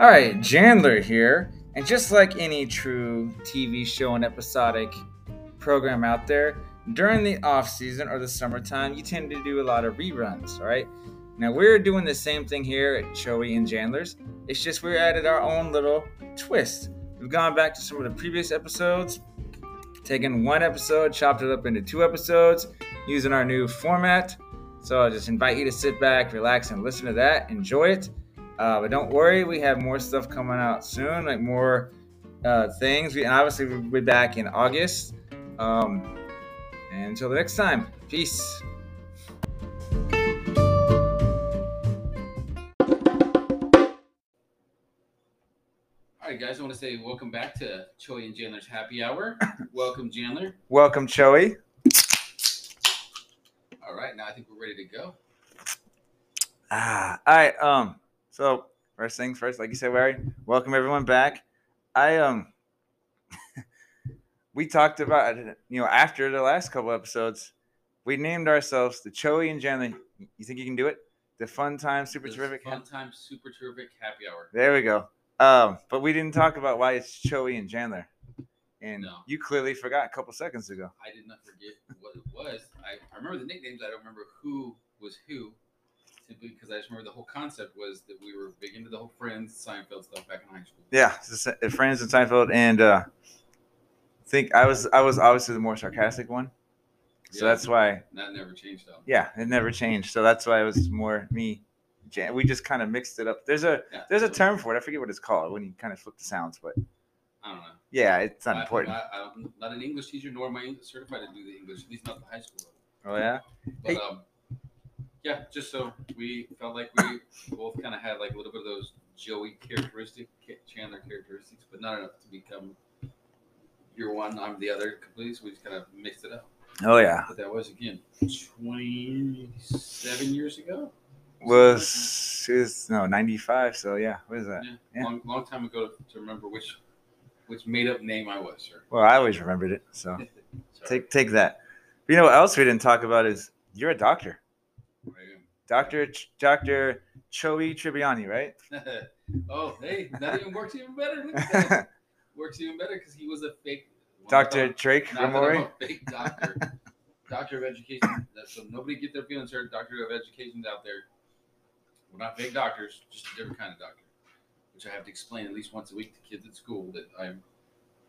All right, Jandler here. And just like any true TV show and episodic program out there, during the off season or the summertime, you tend to do a lot of reruns, right? Now we're doing the same thing here at Joey and Jandler's. It's just we're added our own little twist. We've gone back to some of the previous episodes, taken one episode, chopped it up into two episodes, using our new format. So I just invite you to sit back, relax, and listen to that. Enjoy it. Uh, but don't worry, we have more stuff coming out soon, like more uh, things. We, and obviously, we'll be back in August. Um, and until the next time, peace. All right, guys, I want to say welcome back to Choi and Jandler's Happy Hour. welcome, Jandler. Welcome, Joey. All right, now I think we're ready to go. Ah, all right. Um, so first things first, like you said, Larry, welcome everyone back. I um, we talked about you know after the last couple episodes, we named ourselves the Joey and Jandler. You think you can do it? The Fun Time Super The Terrific. Fun Time Super Terrific Happy Hour. There we go. Um, but we didn't talk about why it's Joey and Chandler. And No. you clearly forgot a couple seconds ago. I did not forget what it was. I, I remember the nicknames. I don't remember who was who. Because I just remember the whole concept was that we were big into the whole Friends, Seinfeld stuff back in high school. Yeah, Friends and Seinfeld, and uh, I think I was I was obviously the more sarcastic one, so Yeah. that's why. That never changed though. Yeah, it never changed. So that's why it was more me. We just kind of mixed it up. There's a Yeah. there's a term for it. I forget what it's called when you kind of flip the sounds, but I don't know. yeah, it's not I- important. I, I, am not an English teacher, nor am I certified to do the English, at least not the high school level. Oh yeah. But Hey. um, yeah, just so we felt like we both kind of had like a little bit of those Joey characteristic, Chandler characteristics, but not enough to become you're one, I'm the other completely. So we just kind of mixed it up. Oh yeah. But that was again 27 years ago. Was is no ninety five. So yeah, what is that? Yeah, Yeah. Long, long time ago to remember which which made up name I was, sir. Well, I always remembered it. So. Take take that. But you know what else we didn't talk about is you're a doctor, Doctor Ch- Doctor Choi Tribbiani, right? oh, hey, that even works even better. Look at that. works even better because he was a fake Doctor Drake Not that I'm Ramoray. a fake doctor. doctor of education. So nobody get their feelings hurt. Doctor of education's out there. We're not fake doctors, just a different kind of doctor. Which I have to explain at least once a week to kids at school that I'm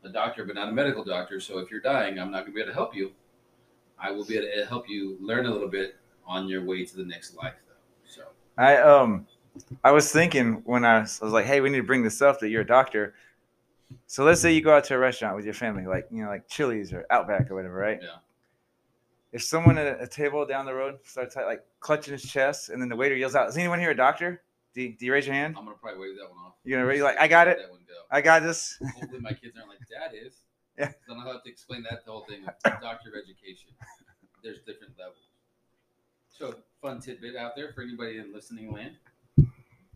a doctor, but not a medical doctor. So if you're dying, I'm not going to be able to help you. I will be able to help you learn a little bit on your way to the next life, though. So I um I was thinking when I was, I was like, hey, we need to bring this up that you're a doctor. So let's say you go out to a restaurant with your family, like you know, like Chili's or Outback or whatever, right? Yeah. If someone at a table down the road starts like clutching his chest, and then the waiter yells out, "Is anyone here a doctor?" Do you, do you raise your hand? I'm to probably wave that one off. You're gonna raise like, "I got it, Let That one go. I got this." Hopefully, my kids aren't like, Dad is. Yeah. So I don't have to explain that the whole thing. Doctor of education. There's different levels. So, fun tidbit out there for anybody in listening land.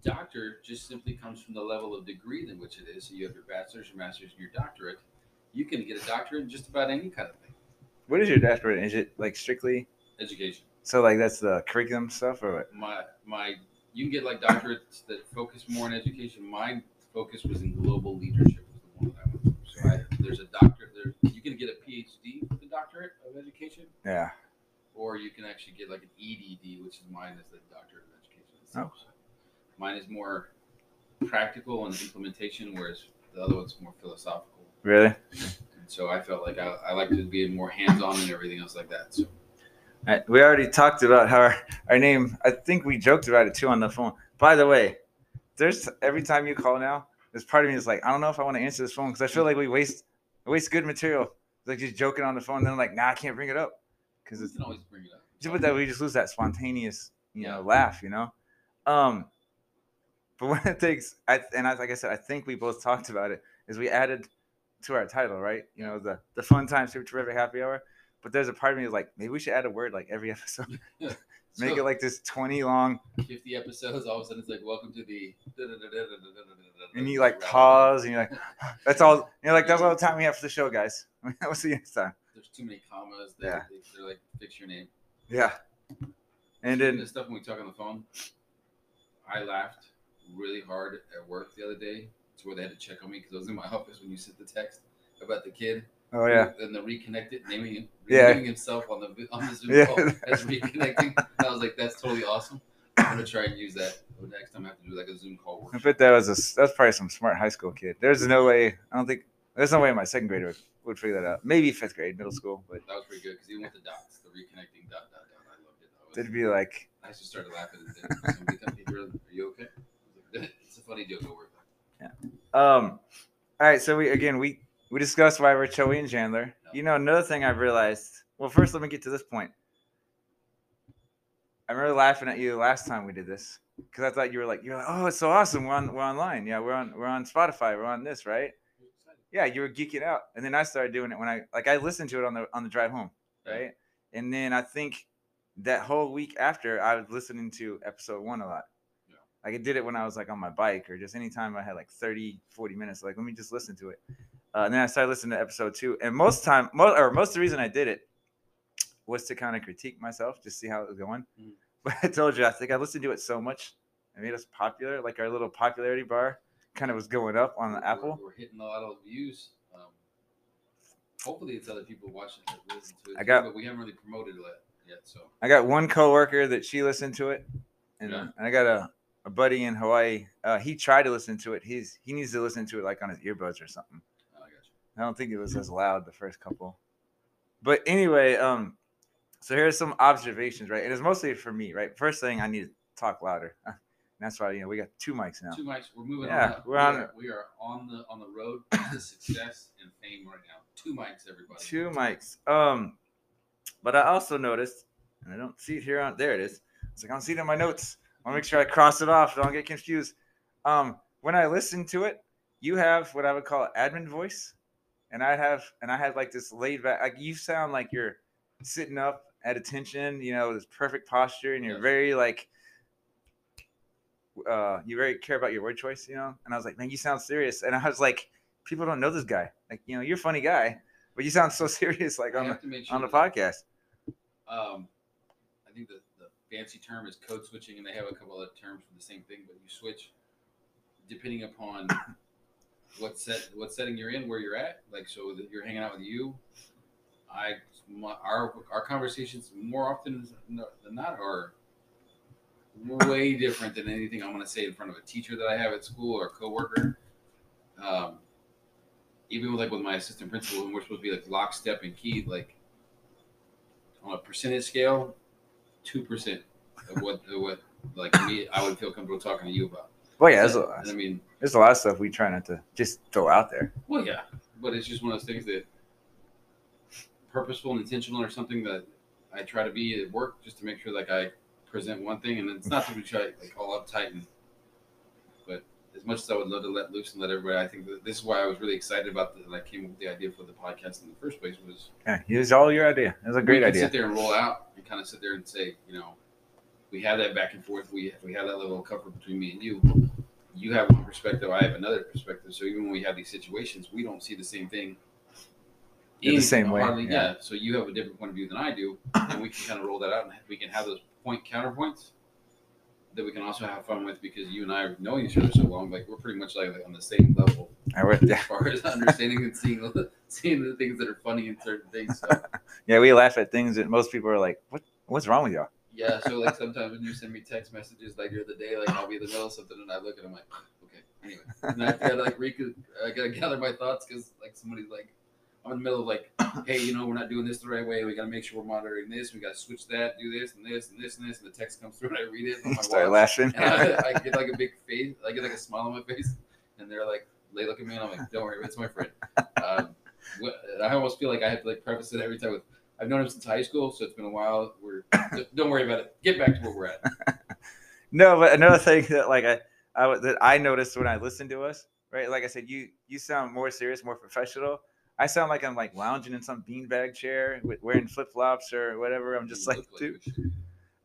Doctor just simply comes from the level of degree in which it is. So you have your bachelor's, your master's, and your doctorate. You can get a doctorate in just about any kind of thing. What is your doctorate? Is it like strictly Education. so like that's the curriculum stuff or what? My my, you can get like doctorates that focus more on education. My focus was in global leadership. Was the one that I went. So I, there's a doctor there. You can get a PhD with the doctorate of education. Yeah. Or you can actually get like an EDD, which is mine is the Doctor of Education. Oh. itself. So mine is more practical and implementation, whereas the other one's more philosophical. Really? And so I felt like I, I like to be more hands-on and everything else like that. So Uh, We already talked about how our, our name. I think we joked about it too on the phone. By the way, there's every time you call now, there's part of me is like, I don't know if I want to answer this phone because I feel like we waste waste good material. Like just joking on the phone, then I'm like, nah, I can't bring it up because it's can always bring it up. just with that we just lose that spontaneous, you know, Yeah. laugh, you know. Um, but when it takes, I and I, like I said, I think we both talked about it. Is we added to our title, right? You know, the the fun time super terrific happy hour. But there's a part of me is like, maybe we should add a word like every episode. Make So, it like this 20 long, 50 episodes. All of a sudden, it's like, welcome to the. and you like pause, and you're like, that's all. You're like, that's all the time we have for the show, guys. we'll see you next time. Too many commas. They, Yeah. they, they're like, fix your name. Yeah. And then of stuff when we talk on the phone, I laughed really hard at work the other day to where they had to check on me because I was in my office when you sent the text about the kid. Oh yeah. And the reconnected, naming him, Yeah. himself on the on the Zoom Yeah. call as reconnecting. I was like, that's totally awesome. I'm gonna try and use that the next time I have to do like a Zoom call. I workshop. bet that was a that's probably some smart high school kid. There's no way. I don't think there's no way my second grader would, would figure that out. Maybe fifth grade, middle school, but That was pretty good because even with the dots, the reconnecting dot dot dot, I loved it. Was, it'd be like I just started laughing and then somebody come, "Hey, are you okay? I was like, It's a funny joke at work. Um, all right, so we again we we discussed why we're Joey and Chandler. You know, another thing I've realized. Well, first let me get to this point. I remember laughing at you last time we did this because I thought you were like, you're like, oh, it's so awesome. We're on we're online. Yeah, we're on we're on Spotify. We're on this, right? Yeah, you were geeking out, and then I started doing it when I like I listened to it on the on the drive home, right? And then I think that whole week after I was listening to episode one a lot. Yeah. Like I did it when I was like on my bike or just anytime I had like 30, 40 minutes, like let me just listen to it. Uh, and then I started listening to episode two. And most time, most or most of the reason I did it was to kind of critique myself, just see how it was going. Mm. But I told you, I think I listened to it so much, it made us popular. Like our little popularity bar kind of was going up on the We're- Apple. We're, hitting a lot of views. Um, hopefully, it's other people watching that listen to it. I got- but we haven't really promoted it yet. So I got one coworker that she listened to it, and, Yeah. and I got a, a buddy in Hawaii. Uh, he tried to listen to it. He's he needs to listen to it like on his earbuds or something. oh, I got you. I don't think it was as loud the first couple. But anyway, um, so here's some observations, right? And it's mostly for me, right? First thing, I need to talk louder. That's why you know we got two mics now. Two mics. We're moving Yeah, on. we're we on- Are, we are on the on the road to success and fame right now. Two mics, everybody. Two mics. Um, but I also noticed, and I don't see it here on there. It is. It's like I don't see it in my notes. I want to make sure I cross it off. So I don't get confused. Um, when I listen to it, you have what I would call admin voice, and I have and I have like this laid back. Like you sound like you're sitting up at attention. You know, this perfect posture, and you're very like. Uh, you very care about your word choice, you know. And I was like, man, you sound serious. And I was like, people don't know this guy. Like, you know, you're a funny guy, but you sound so serious, like on the have to make sure on the podcast. Um, I think the, the fancy term is code switching, and they have a couple other terms for the same thing. But you switch depending upon what set what setting you're in, where you're at. Like, so that you're hanging out with you. I my, our our conversations more often than not are way different than anything I'm going to say in front of a teacher that I have at school or a coworker. Um, even with like with my assistant principal, and we're supposed to be like lockstep and key, like on a percentage scale, two percent of what of what like me I would feel comfortable talking to you about. Well, yeah, there's a, I mean, there's a lot of stuff we try not to just throw out there. well, yeah, but it's just one of those things that purposeful and intentional or something that I try to be at work just to make sure like I present one thing, and it's not to be try like all uptight and. But as much as I would love to let loose and let everybody, I think that this is why I was really excited about. That I came up with the idea for the podcast in the first place was Yeah, it was all your idea. It was a great idea. Sit there and roll out and kind of sit there and say, you know, we have that back and forth. We we have that level of comfort between me and you. You have one perspective, I have another perspective. So even when we have these situations, we don't see the same thing. In the same way, hardly- yeah. yeah. So you have a different point of view than I do, and we can kind of roll that out, and we can have those point counterpoints that we can also have fun with because you and I know each other so long. Like we're pretty much like, like on the same level I would- yeah, as far as understanding and seeing the, seeing the things that are funny in certain things. So. yeah, we laugh at things that most people are like, "What? What's wrong with y'all?" Yeah, so like sometimes when you send me text messages like during the day, like I'll be in the middle of something and I look and I'm like, okay, anyway, and I gotta like I gotta gather my thoughts because like somebody's like, I'm in the middle of like, hey, you know, we're not doing this the right way. We gotta make sure we're monitoring this. We gotta switch that, do this and this and this and this. And the text comes through and I read it on my Start laughing. And I, I get like a big face, I get like a smile on my face, and they're like, they look at me and I'm like, don't worry, it's my friend. Um, I almost feel like I have to like preface it every time with, I've known him since high school, so it's been a while. We're don't worry about it. Get back to where we're at. no, but another thing that like I, I that I noticed when I listened to us, right? Like I said, you you sound more serious, more professional. I sound like I'm like lounging in some beanbag chair with wearing flip flops or whatever. I'm just You like, dude,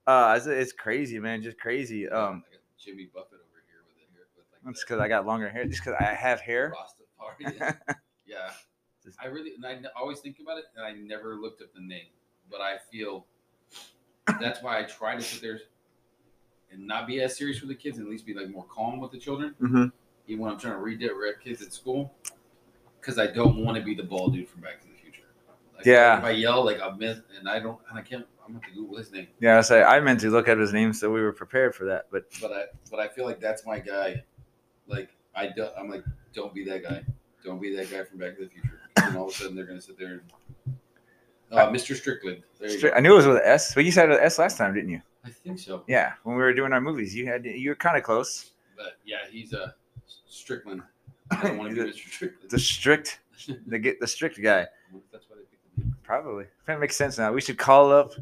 uh, it's, it's crazy, man, just crazy. Um, I got Jimmy Buffett over here with it here with like that's because I got longer hair. Just because I have hair. Yeah, I really and I always think about it, and I never looked up the name, but I feel that's why I try to sit there and not be as serious with the kids and at least be like more calm with the children. Mm-hmm. Even when I'm trying to read redirect kids at school, because I don't want to be the ball dude from Back to the Future. Like, Yeah. If I yell like I miss and I don't and I can't, I'm gonna have to Google his name. Yeah, I say I meant to look at his name so we were prepared for that, but But I but I feel like that's my guy. Like I don't. I'm like, don't be that guy. Don't be that guy from Back to the Future. And all of a sudden they're gonna sit there and. Uh, Mr. Strickland. There you Stri- I knew it was with an S, but you said an S last time, didn't you? I think so. Yeah, when we were doing our movies, you had you were kind of close. But yeah, he's a Strickland. I don't want to be He's Mr. Strickland. The strict, the get the strict guy. That's why they picked him. Probably. That makes sense now. We should call up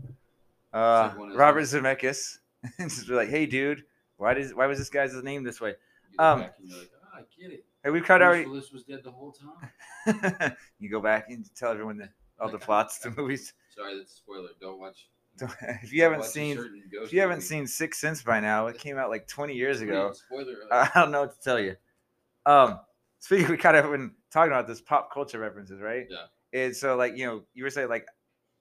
uh, Someone else. Robert Zemeckis and just be like, "Hey, dude, why does why was this guy's name this way?" You Um, back and you're like, oh, I get it. Hey, we've cut Bruce already. Willis was dead the whole time. you go back and tell everyone the, all the plots to movies. Sorry, that's a spoiler. Don't watch. if you haven't watch a seen, certain ghost if you haven't movie. seen Sixth Sense by now, it came out like 20 years ago. Spoiler. I don't know what to tell you. Um, speaking, we kind of been talking about this pop culture references, right? Yeah. And so, like, you know, you were saying like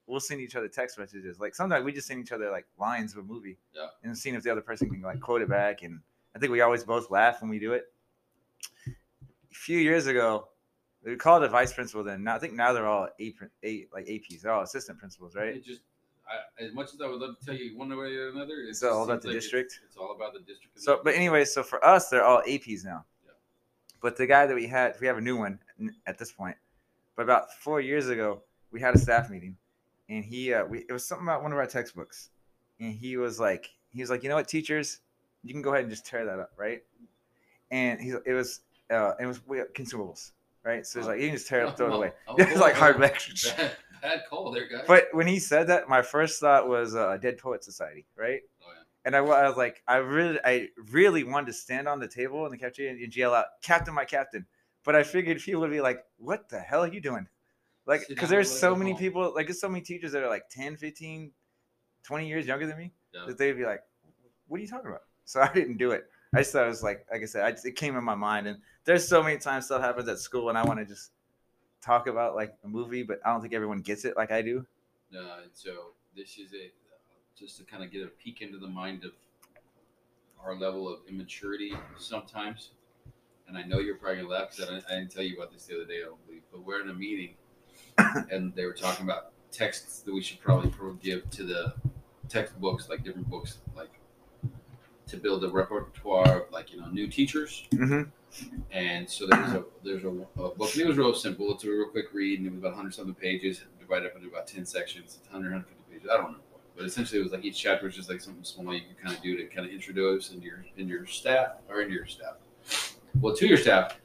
we'll send each other text messages. Like sometimes we just send each other like lines of a movie, Yeah. and seeing if the other person can like quote it back. And I think we always both laugh when we do it. A few years ago, we called a vice principal. Then now I think now they're all A, A like APs. They're all assistant principals, right? It just, I, as much as I would love to tell you one way or another, It's all about the like district? It's, it's all about the district. So, but anyway, so for us, they're all APs now. But the guy that we had, we have a new one at this point. But about four years ago, we had a staff meeting, and he, uh, we, it was something about one of our textbooks, and he was like, he was like, you know what, teachers, you can go ahead and just tear that up, right? And he, it was, uh, it was we- consumables, right? So he's like, you can just tear it up, throw it away. Oh, It's like oh, hardback. Bad, bad call there, guys. But when he said that, my first thought was uh, Dead Poet Society, right? And I, I was like, I really, I really wanted to stand on the table in the cafeteria and yell out, "Captain, my captain!" But I figured people would be like, "What the hell are you doing?" Like, because there's so many home. people, like, there's so many teachers that are like 10, 15, 20 years younger than me Yeah. that they'd be like, "What are you talking about?" So I didn't do it. I just thought it was like, like I said, I just, it came in my mind, and there's so many times stuff happens at school, and I want to just talk about like a movie, but I don't think everyone gets it like I do. No, and so this is a just to kind of get a peek into the mind of our level of immaturity sometimes. And I know you're probably gonna laugh because I, didn't- I didn't tell you about this the other day, I don't believe. But we're in a meeting, and they were talking about texts that we should probably give to the textbooks, like different books, like to build a repertoire of like you know new teachers. Mm-hmm. And so there's a there's a, a book. And it was real simple. It's a real quick read, and it was about 100 something pages, divided up into about 10 sections. It's 100, 150 pages. I don't what. But essentially it was like each chapter was just like something small you could kind of do to kind of introduce into your into your staff or into your staff. Well, to your staff,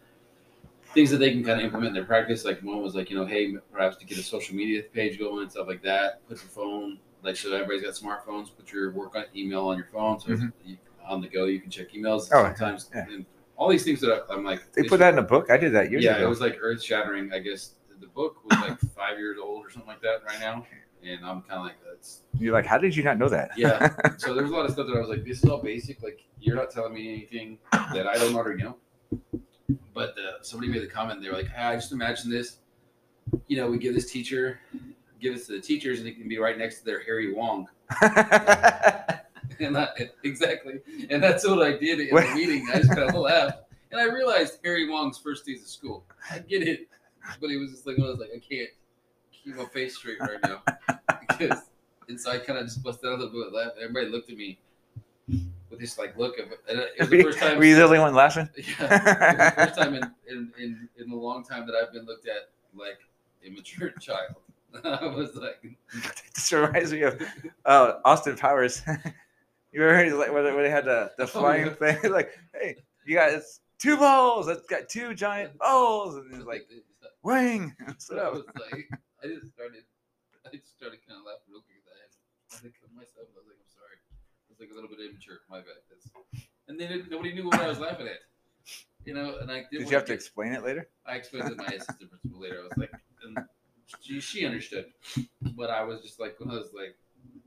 things that they can kind of implement in their practice. Like one was like you know, hey, perhaps to get a social media page going, and stuff like that. Put your phone like so everybody's got smartphones. Put your work on email on your phone, so Mhm. you, on the go you can check emails. Oh, sometimes yeah. and all these things that I, I'm like They put that in a book. I did that years yeah, ago. it was like earth shattering. I guess the book was like five years old or something like that right now, and I'm kind of like that's You're like, how did you not know that? Yeah. so. There's a lot of stuff that I was like, this is all basic. Like you're not telling me anything that I don't already know. But uh, somebody made the comment. They were like, ah, I just imagine this. You know, we give this teacher, give this to the teachers, and it can be right next to their Harry Wong. And I, exactly, and that's what I did in the meeting. I just kind of laughed, and I realized Harry Wong's first days of school. I get it, but it was just like I was like, I can't my face straight right now because, and so I kind of just busted out a little bit, laughed. Everybody looked at me with this like look of, and it was the first time. Were you the only one laughing? Yeah, it was the first time in, in, in, in a long time that I've been looked at like a mature child. I was like, this reminds me of uh, Austin Powers. you ever heard like where they, had the, the Oh, flying yeah. thing? like, hey, you got it's two balls. It's got two giant balls, and it's like wing. Was like, I just started, I just started kind of laughing real quick at that. I think of myself, I was like, I'm sorry. I was like a little bit immature. My bad. That's, and then nobody knew what I was laughing at. You know, and I Did didn't you have to wanna explain it later? I explained it to my assistant principal later. I was like, and she, she understood, but I was just like, when I was like,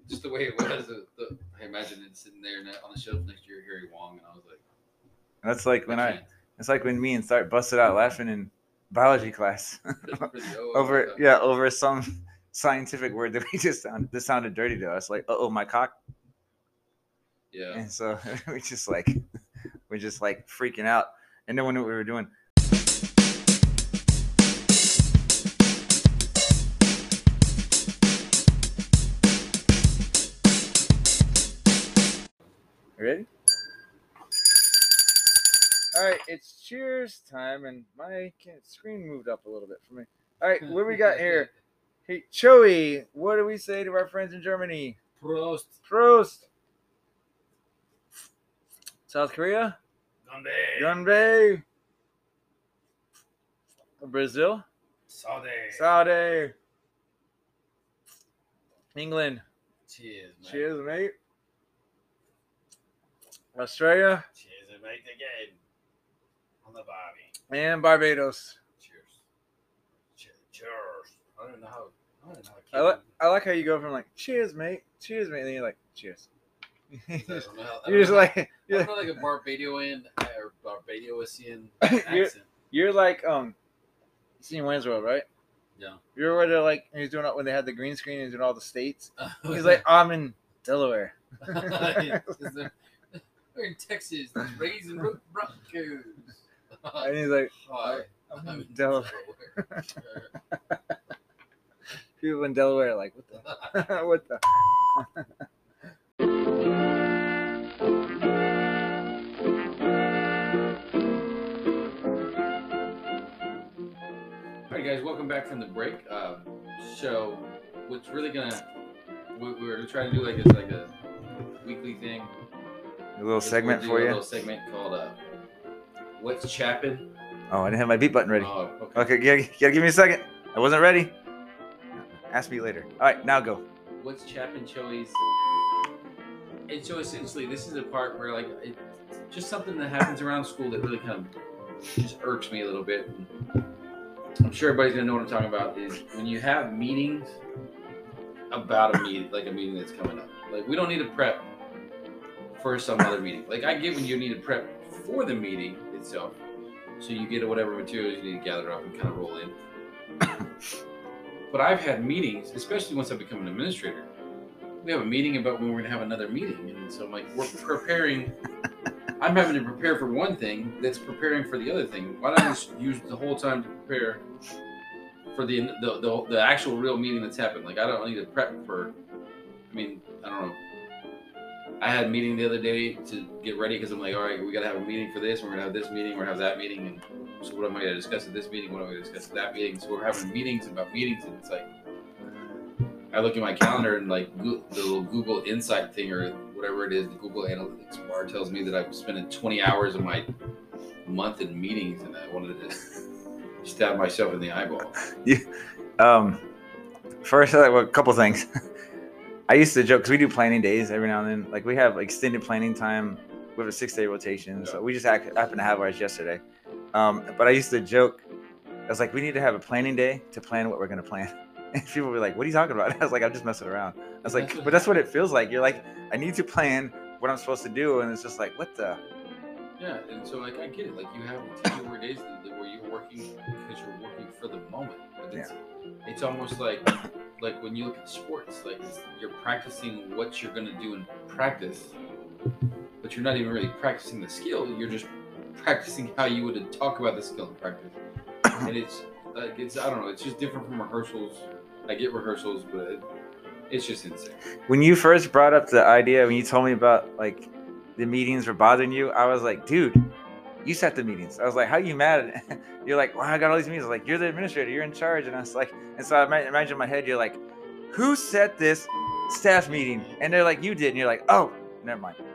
just the way it was. The, the, I imagine it sitting there on the shelf next to your Harry Wong, and I was like, That's like when I. can't. It's like when me and Start busted out laughing in biology class over yeah over some scientific word that we just sounded that sounded dirty to us. Like, uh oh, my cock. Yeah. And so we just like we're just like freaking out, and no one knew what we were doing. It's cheers time, and my screen moved up a little bit for me. All right, what do we got here? Hey, Joey, what do we say to our friends in Germany? Prost. Prost. South Korea, Gandhi. Gunbay. Brazil, Saúde. Saúde, England. Cheers, mate. Cheers, mate. Australia Cheers, mate, again. The body. and Barbados. Cheers. Cheers. I don't know how. I don't know I, li- I like how you go from like cheers, mate, cheers, mate, and then you're like cheers. Don't how. You're just like you're, don't like a Barbadian or Barbadosian You're- accent. you're like um, seen Wayne's World, right? Yeah. You remember where they're like he's doing it when they had the green screen and doing all the states. He's like, I'm in Delaware. We're in Texas, raising Broncos. And he's like, Hi, I'm I'm in Delaware. Delaware. People in Delaware are like, what the, what the? All right, guys, welcome back from the break. Um, so, what's really gonna we were trying to do like this like a weekly thing. A little segment We'll for a you. little segment called uh, "What's Chappin." Oh, I didn't have my beat button ready. Oh, okay. Okay, you gotta, you gotta give me a second. I wasn't ready. Ask me later. All right, now go. What's Chappin Choi's? And so essentially, this is the part where like it, just something that happens around school that really kind of just irks me a little bit. I'm sure everybody's gonna know what I'm talking about. Is when you have meetings about a meeting, like a meeting that's coming up. Like we don't need to prep for some other meeting. Like I get when you need to prep for the meeting itself, so you get whatever materials you need to gather up and kind of roll in. But I've had meetings, especially once I become an administrator. We have a meeting about when we're gonna have another meeting, and so I'm like, we're preparing. I'm having to prepare for one thing that's preparing for the other thing. Why don't I just use the whole time to prepare for the the, the, the actual real meeting that's happened? Like I don't need to prep for. I mean, I don't know. I had a meeting the other day to get ready because I'm like, all right, we gotta have a meeting for this. We're gonna have this meeting. We're gonna have that meeting, and so what am I gonna discuss at this meeting? What am I gonna discuss at that meeting? So we're having meetings about meetings, and it's like I look at my calendar and like the little Google Insight thing or whatever it is, the Google Analytics bar tells me that I'm spending 20 hours of my month in meetings, and I wanted to just stab myself in the eyeball. Um, first, uh, a couple things. I used to joke because we do planning days every now and then. Like we have extended planning time. We have a six day rotation, so we just act, happen to have ours yesterday. Um, but I used to joke. I was like, we need to have a planning day to plan what we're gonna plan. And people were like, "What are you talking about?" I was like, "I'm just messing around." I was like, "But that's what it feels like." You're like, "I need to plan what I'm supposed to do," and it's just like, "What the?" Yeah, and so like I get it. Like you have work days where you're working because you're working for the moment. But it's it's almost like like when you look at sports, like you're practicing what you're gonna do in practice, but you're not even really practicing the skill. You're just practicing how you would talk about the skill in practice. And it's like it's I don't know. It's just different from rehearsals. I get rehearsals, but it, it's just insane. when you first brought up the idea when you told me about like the meetings were bothering you i was like dude you set the meetings. I was like how are you mad you're like wow i got all these meetings. I was like you're the administrator you're in charge. And i was like and so i ima- imagine in my head you're like who set this staff meeting? And they're like you did. And you're like oh never mind.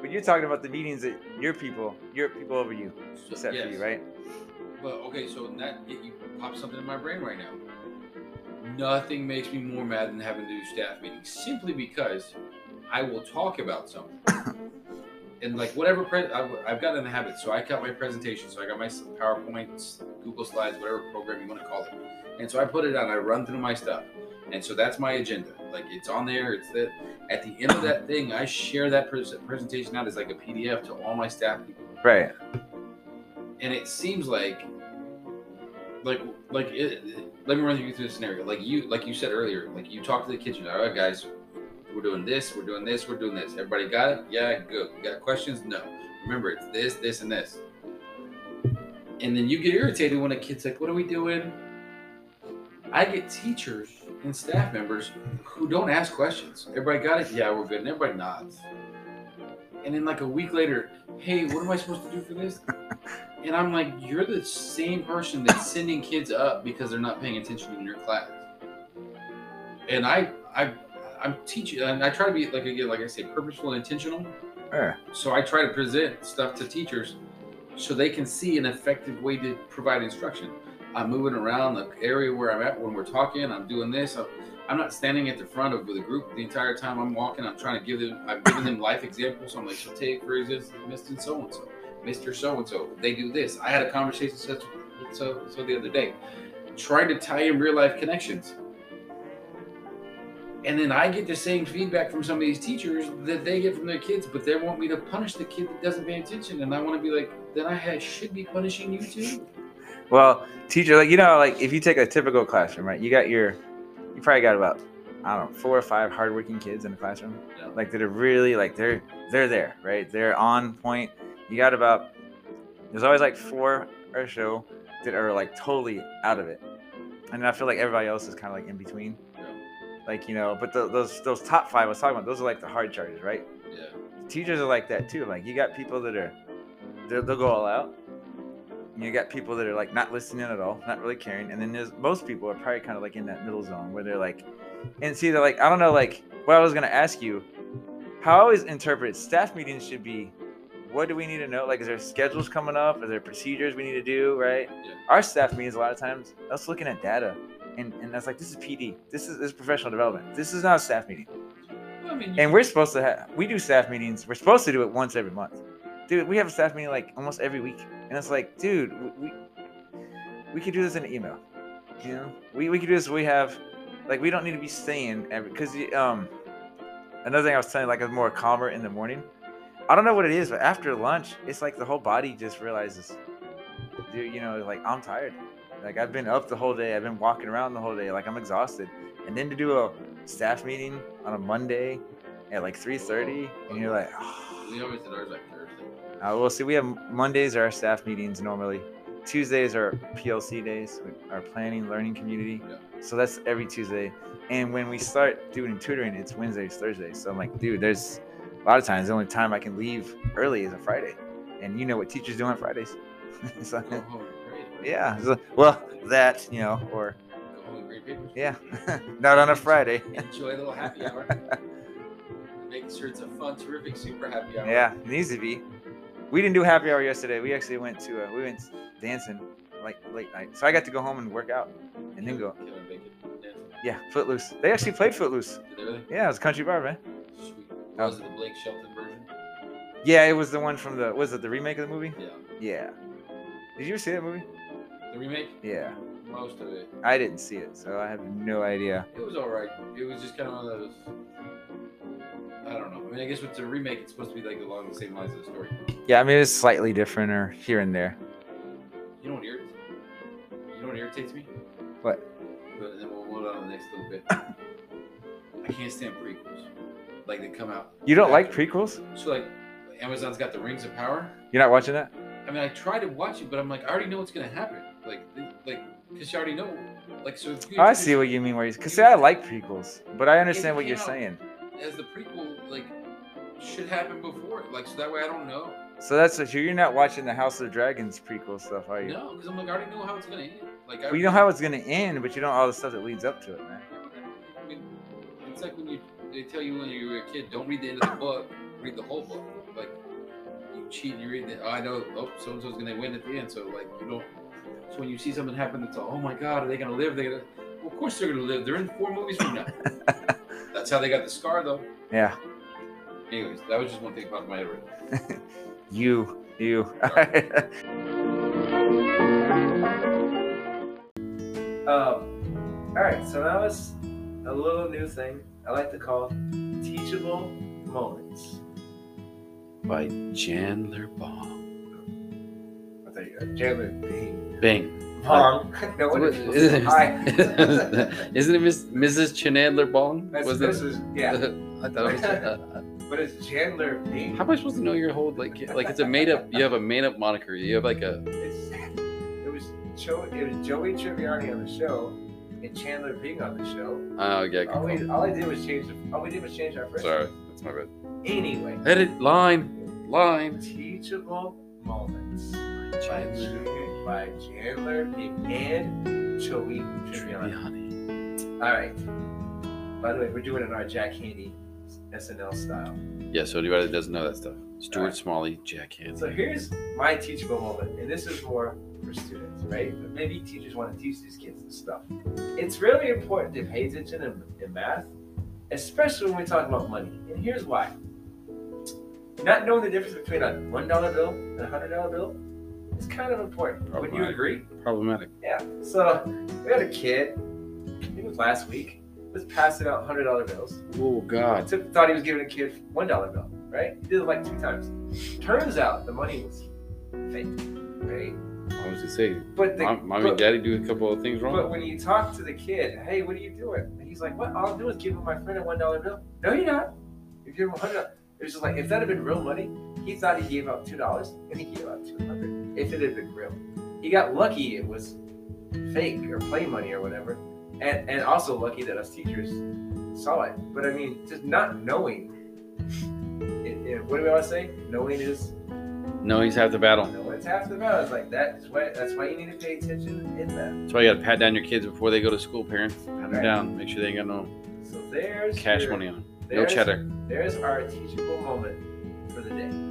But you're talking about the meetings that your people your people over you So, set for you right? But okay, so that it, you pop something in my brain right now. Nothing makes me more mad than having to do staff meetings, simply because I will talk about something. and like whatever pre- I've, I've got in the habit, so I got my presentation, so I got my PowerPoints, Google Slides, whatever program you want to call it, and so I put it on. I run through my stuff, and so that's my agenda. Like it's on there. It's that at the end of that thing, I share that pres- presentation out as like a PDF to all my staff people right and it seems like like like it, it- let me run you through the scenario like you like you said earlier like you talk to the kitchen. all right guys We're doing this. We're doing this. We're doing this. Everybody got it? Yeah, good. You got questions? No. Remember, it's this, this, and this. And then you get irritated when a kid's like, "What are we doing?" I get teachers and staff members who don't ask questions. Everybody got it? Yeah, we're good. And everybody nods. And then like a week later, hey, what am I supposed to do for this? And I'm like, you're the same person that's sending kids up because they're not paying attention in your class. And I, I, I'm teaching, and I try to be like again, like I say, purposeful and intentional. Yeah. So I try to present stuff to teachers so they can see an effective way to provide instruction. I'm moving around the area where I'm at when we're talking. I'm doing this. I'm, I'm not standing at the front of the group the entire time I'm walking. I'm trying to give them. I'm giving them life examples. So I'm like, so take for instance, Mr. So and so, Mr. So and so. They do this. I had a conversation such so so the other day, trying to tie in real life connections. And then I get the same feedback from some of these teachers that they get from their kids, but they want me to punish the kid that doesn't pay attention. And I want to be like, then I had, should be punishing you too. Well, teacher, like you know, like if you take a typical classroom, right? You got your, you probably got about, I don't know, four or five hardworking kids in the classroom, Yeah. like that are really like they're they're there, right? They're on point. You got about, there's always like four or so that are like totally out of it, and I feel like everybody else is kind of like in between. Like you know. But the, those those top five I was talking about, those are like the hard charges, right? Yeah. teachers are like that too. Like you got people that are they'll, go all out. And You got people that are like not listening at all, not really caring, and then there's most people are probably kind of like in that middle zone where they're like, and see, they're like, I don't know, like what I was gonna ask you, how I always interpret staff meetings should be, what do we need to know? Like, is there schedules coming up? Are there procedures we need to do? Right? Yeah. Our staff meetings a lot of times us looking at data, and and that's like this is PD, this is this is professional development. This is not a staff meeting. Well, I mean, And we're supposed to have, we do staff meetings. We're supposed to do it once every month. Dude, we have a staff meeting like almost every week. And it's like, dude, we, we could do this in an email. You know, we, we could do this. We have, like, we don't need to be saying every, because, um, another thing I was telling you, like, I'm more calmer in the morning. I don't know what it is, but after lunch, it's like the whole body just realizes, dude, you know, like, I'm tired. Like, I've been up the whole day. I've been walking around the whole day. Like, I'm exhausted. And then to do a staff meeting on a Monday at like 3:30, and you're like, we always did ours like Thursday. uh, well, see, we have Mondays are our staff meetings normally. Tuesdays are PLC days, our planning learning community. Yeah. So that's every Tuesday. And when we start doing tutoring, it's Wednesdays, Thursdays. So I'm like, dude, there's a lot of times the only time I can leave early is a Friday. And you know what teachers do on Fridays? so, Go home and grade. Yeah. Well, that, you know, or Go home and grade papers. yeah, not on a Friday. Enjoy a little happy hour. Making sure it's a fun, terrific, super happy hour. Yeah, it needs to be. We didn't do happy hour yesterday. We actually went to uh, we went dancing like late night. So I got to go home and work out and then go. Killer bacon. Yeah. Yeah, Footloose. They actually played Footloose. Did they really? Yeah, it was country bar, man. Sweet. Oh. Was it the Blake Shelton version? Yeah, it was the one from the was it the remake of the movie? Yeah. Yeah. Did you ever see that movie? The remake? Yeah. Most of it. I didn't see it, so I have no idea. It was alright. It was just kind of one of those. I don't know. I mean, I guess with the remake, it's supposed to be like along the same lines of the story. Yeah, I mean it's slightly different or here and there. You know what irritates? You know what irritates me? What? But then we'll move on to the next little bit. I can't stand prequels. Like they come out. You don't like prequels? So like, Amazon's got the Rings of Power. You're not watching that? I mean, I try to watch it, but I'm like, I already know what's gonna happen. Like, like, because you already know. Like, so. You I see what you mean. Where you, cause I like prequels, but I understand what you're saying. As the prequel, like, should happen before. it. Like, so that way I don't know. So that's what you're not watching the House of Dragons prequel stuff, are you? No, because I'm like, I already know how it's gonna end. Like, I Well, you know how it's gonna end, but you don't know all the stuff that leads up to it, man. I mean, it's like when you they tell you when you were a kid, don't read the end of the book, read the whole book. Like you cheat and you read the. Oh, I know. Oh, so and so's gonna win at the end. So like you don't. When you see something happen, that's all. Oh my God, are they gonna live? They're gonna. Well, of course they're gonna live. They're in four movies from now. that's how they got the scar, though. Yeah, Anyways, that was just one thing about my head. You, you. um, all right, so that was a little new thing I like to call teachable moments. By Chandler Bong. I thought you Chandler Bing. Bing. Bong. no, what Isn't is it, Hi. isn't it Miss, Mrs. Chandler Bong? That's, Was this it? is, yeah. I thought it was. Uh, uh. But it's Chandler Bing. How am I supposed to know your whole like like it's a made up? You have a made up moniker. You have like a It's, it was Joe, it was Joey Tribbiani on the show and Chandler Bing on the show. oh yeah. All, we, call. all I did was change the, all we did was change our first. Sorry, that's my bad. Anyway, Edit line line. teachable moments Chandler by Chandler and Joey Tribbiani. All right. By the way, we're doing it in our Jack Handey SNL style. Yeah. So anybody that doesn't know that stuff, Stuart Alright. Smalley, Jack Handey. So here's my teachable moment, and this is more for students, right? But maybe teachers want to teach these kids this stuff. It's really important to pay attention in, in math, especially when we talk about money. And here's why. Not knowing the difference between a one dollar bill and a hundred dollar bill is kind of important. Would you agree? Problematic. Yeah. So we had a kid, I think it was last week, was passing out hundred dollar bills. Oh God. took, thought he was giving a kid one dollar bill, right? He did it like two times. Turns out the money was fake, right? I was just saying. But the mom, mommy but, and daddy do a couple of things wrong. but when you talk to the kid, hey, what are you doing? And he's like, what? All I'm doing is giving my friend a one dollar bill. No, you're not. If You're him hundred. It was just like if that had been real money, he thought he gave out two dollars and he gave out two hundred. If it had been real, he got lucky. It was fake or play money or whatever, and and also lucky that us teachers saw it. But I mean, just not knowing. It, it, what do we always say? Knowing is No, he's half the battle. no, it's half the battle. It's like that's why that's why you need to pay attention in that. That's why you gotta pat down your kids before they go to school. Parents, pat them down. Make sure they ain't got no So there's cash your- money on. No cheddar. There's our teachable moment for the day.